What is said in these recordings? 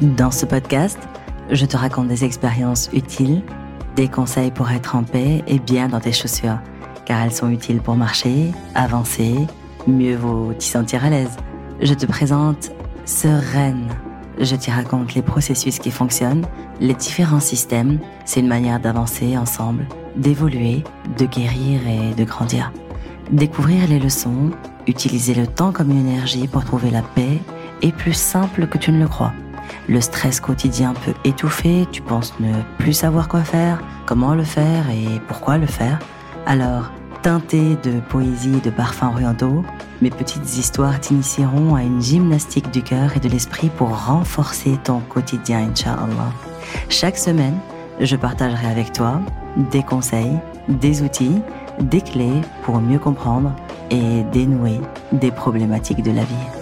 Dans ce podcast, je te raconte des expériences utiles, des conseils pour être en paix et bien dans tes chaussures, car elles sont utiles pour marcher, avancer, mieux vaut t'y sentir à l'aise. Je te présente Sereine. Je t'y raconte les processus qui fonctionnent, les différents systèmes. C'est une manière d'avancer ensemble, d'évoluer, de guérir et de grandir. Découvrir les leçons, utiliser le temps comme une énergie pour trouver la paix est plus simple que tu ne le crois. Le stress quotidien peut étouffer, tu penses ne plus savoir quoi faire, comment le faire et pourquoi le faire. Alors, teinté de poésie et de parfums orientaux, mes petites histoires t'initieront à une gymnastique du cœur et de l'esprit pour renforcer ton quotidien, Inch'Allah. Chaque semaine, je partagerai avec toi des conseils, des outils, des clés pour mieux comprendre et dénouer des problématiques de la vie.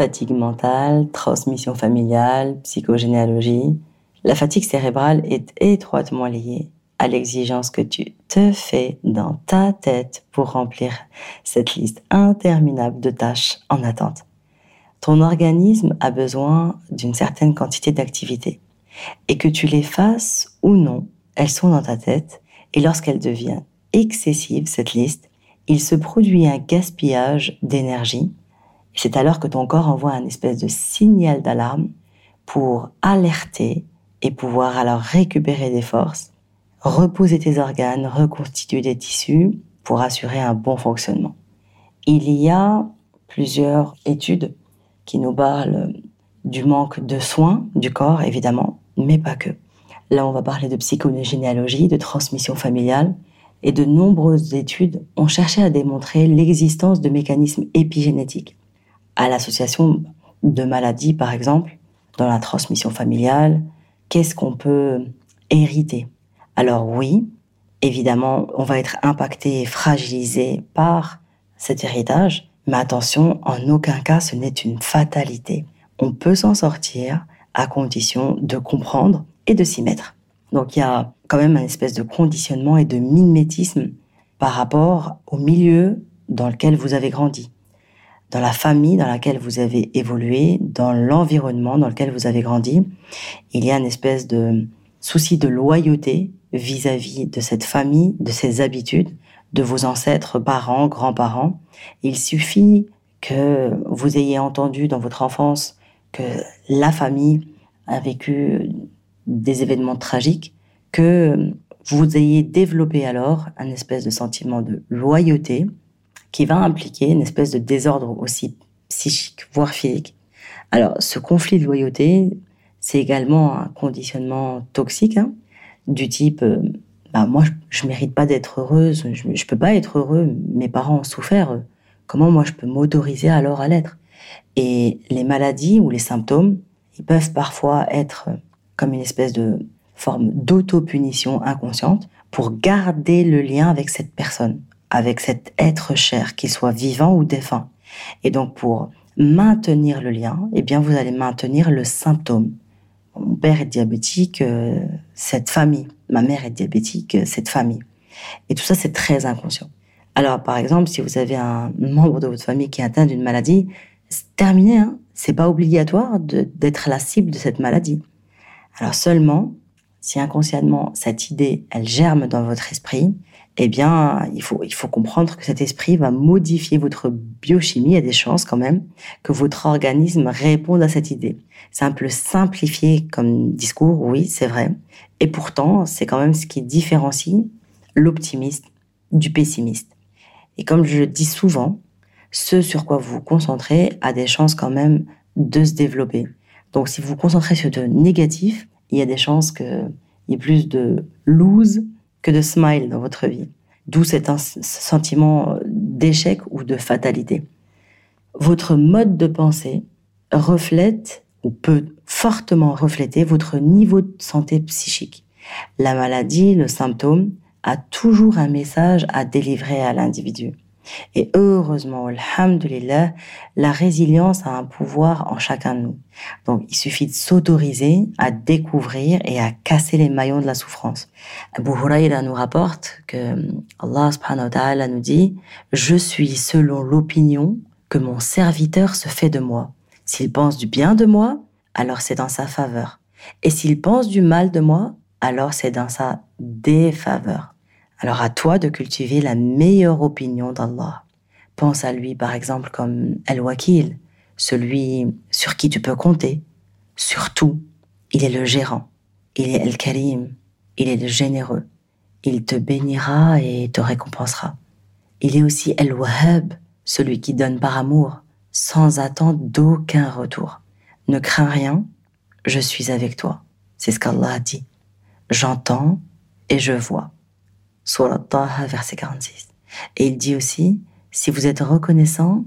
Fatigue mentale, transmission familiale, psychogénéalogie. La fatigue cérébrale est étroitement liée à l'exigence que tu te fais dans ta tête pour remplir cette liste interminable de tâches en attente. Ton organisme a besoin d'une certaine quantité d'activités. Et que tu les fasses ou non, elles sont dans ta tête. Et lorsqu'elle devient excessive, cette liste, il se produit un gaspillage d'énergie c'est alors que ton corps envoie un espèce de signal d'alarme pour alerter et pouvoir alors récupérer des forces, reposer tes organes, reconstituer des tissus pour assurer un bon fonctionnement. Il y a plusieurs études qui nous parlent du manque de soins du corps, évidemment, mais pas que. Là, on va parler de psychogénéalogie, de transmission familiale, et de nombreuses études ont cherché à démontrer l'existence de mécanismes épigénétiques à l'association de maladies, par exemple, dans la transmission familiale, qu'est-ce qu'on peut hériter? Alors oui, évidemment, on va être impacté et fragilisé par cet héritage, mais attention, en aucun cas ce n'est une fatalité. On peut s'en sortir à condition de comprendre et de s'y mettre. Donc il y a quand même un espèce de conditionnement et de mimétisme par rapport au milieu dans lequel vous avez grandi dans la famille dans laquelle vous avez évolué, dans l'environnement dans lequel vous avez grandi. Il y a une espèce de souci de loyauté vis-à-vis de cette famille, de ses habitudes, de vos ancêtres, parents, grands-parents. Il suffit que vous ayez entendu dans votre enfance que la famille a vécu des événements tragiques, que vous ayez développé alors un espèce de sentiment de loyauté, qui va impliquer une espèce de désordre aussi psychique, voire physique. Alors, ce conflit de loyauté, c'est également un conditionnement toxique, hein, du type, euh, bah, moi, je, ne mérite pas d'être heureuse, je, ne peux pas être heureux, mes parents ont souffert, comment moi je peux m'autoriser alors à l'être? Et les maladies ou les symptômes, ils peuvent parfois être comme une espèce de forme d'auto-punition inconsciente pour garder le lien avec cette personne avec cet être cher, qu'il soit vivant ou défunt. Et donc pour maintenir le lien, eh bien vous allez maintenir le symptôme. Mon père est diabétique, euh, cette famille. Ma mère est diabétique, euh, cette famille. Et tout ça, c'est très inconscient. Alors, par exemple, si vous avez un membre de votre famille qui est atteint d'une maladie, c'est terminé. Hein c'est pas obligatoire d'être la cible de cette maladie. Alors seulement, si inconsciemment cette idée, elle germe dans votre esprit, eh bien, il faut, il faut comprendre que cet esprit va modifier votre biochimie. Il y a des chances quand même que votre organisme réponde à cette idée. C'est un peu simplifié comme discours, oui, c'est vrai. Et pourtant, c'est quand même ce qui différencie l'optimiste du pessimiste. Et comme je le dis souvent, ce sur quoi vous vous concentrez a des chances quand même de se développer. Donc si vous vous concentrez sur de négatif, il y a des chances qu'il y ait plus de lose que de smile dans votre vie. D'où cet sentiment d'échec ou de fatalité. Votre mode de pensée reflète ou peut fortement refléter votre niveau de santé psychique. La maladie, le symptôme, a toujours un message à délivrer à l'individu. Et heureusement, alhamdulillah, la résilience a un pouvoir en chacun de nous. Donc, il suffit de s'autoriser à découvrir et à casser les maillons de la souffrance. Abu Huraira nous rapporte que Allah subhanahu wa ta'ala nous dit, je suis selon l'opinion que mon serviteur se fait de moi. S'il pense du bien de moi, alors c'est dans sa faveur. Et s'il pense du mal de moi, alors c'est dans sa défaveur. Alors à toi de cultiver la meilleure opinion d'Allah. Pense à lui par exemple comme El-Wakil, celui sur qui tu peux compter. Surtout, il est le gérant, il est El-Karim, il est le généreux. Il te bénira et te récompensera. Il est aussi El-Wahhab, celui qui donne par amour, sans attendre d'aucun retour. Ne crains rien, je suis avec toi. C'est ce qu'Allah a dit. J'entends et je vois. Verset 46. Et il dit aussi, si vous êtes reconnaissant,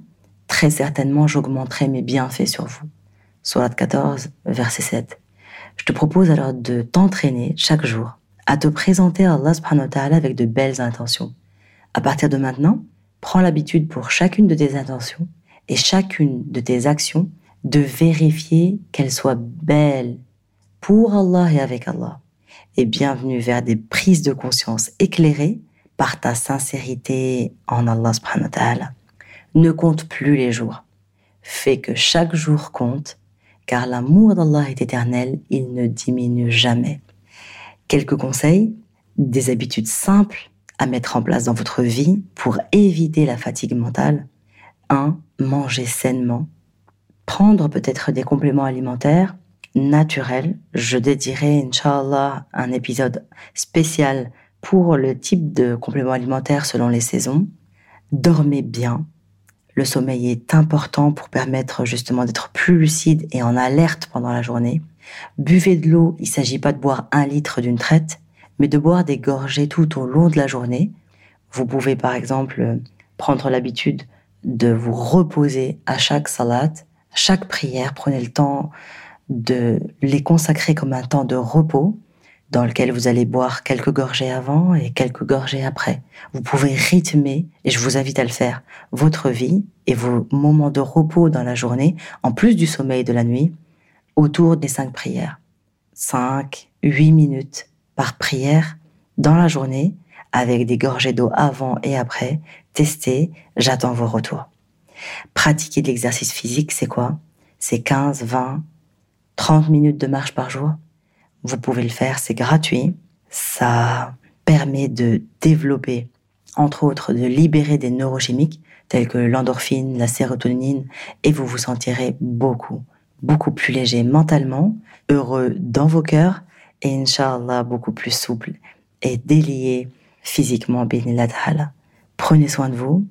très certainement j'augmenterai mes bienfaits sur vous. Surat 14, verset 7. Je te propose alors de t'entraîner chaque jour à te présenter à Allah subhanahu wa ta'ala avec de belles intentions. À partir de maintenant, prends l'habitude pour chacune de tes intentions et chacune de tes actions de vérifier qu'elles soient belles pour Allah et avec Allah et bienvenue vers des prises de conscience éclairées par ta sincérité en Allah subhanahu wa ta'ala. Ne compte plus les jours. Fais que chaque jour compte, car l'amour d'Allah est éternel, il ne diminue jamais. Quelques conseils, des habitudes simples à mettre en place dans votre vie pour éviter la fatigue mentale. 1. Manger sainement. Prendre peut-être des compléments alimentaires naturel. Je dédierai, Inch'Allah, un épisode spécial pour le type de complément alimentaire selon les saisons. Dormez bien. Le sommeil est important pour permettre justement d'être plus lucide et en alerte pendant la journée. Buvez de l'eau. Il ne s'agit pas de boire un litre d'une traite, mais de boire des gorgées tout au long de la journée. Vous pouvez par exemple prendre l'habitude de vous reposer à chaque salat, chaque prière. Prenez le temps de les consacrer comme un temps de repos dans lequel vous allez boire quelques gorgées avant et quelques gorgées après. Vous pouvez rythmer, et je vous invite à le faire, votre vie et vos moments de repos dans la journée, en plus du sommeil de la nuit, autour des cinq prières. Cinq, huit minutes par prière dans la journée, avec des gorgées d'eau avant et après. Testez, j'attends vos retours. Pratiquer de l'exercice physique, c'est quoi? C'est 15, 20, 30 minutes de marche par jour. Vous pouvez le faire, c'est gratuit. Ça permet de développer, entre autres, de libérer des neurochimiques tels que l'endorphine, la sérotonine, et vous vous sentirez beaucoup, beaucoup plus léger mentalement, heureux dans vos cœurs, et Inch'Allah beaucoup plus souple et délié physiquement, Prenez soin de vous,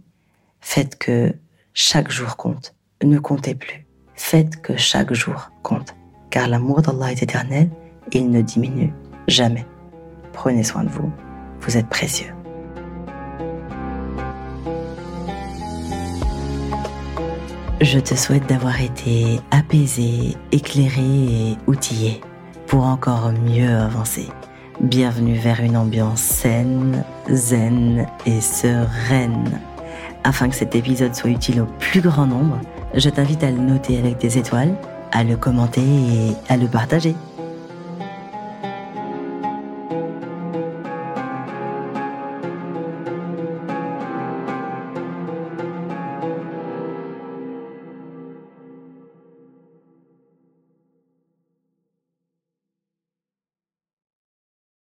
faites que chaque jour compte, ne comptez plus, faites que chaque jour compte car l'amour d'Allah est éternel, il ne diminue jamais. Prenez soin de vous, vous êtes précieux. Je te souhaite d'avoir été apaisé, éclairé et outillé pour encore mieux avancer. Bienvenue vers une ambiance saine, zen et sereine. Afin que cet épisode soit utile au plus grand nombre, je t'invite à le noter avec des étoiles à le commenter et à le partager.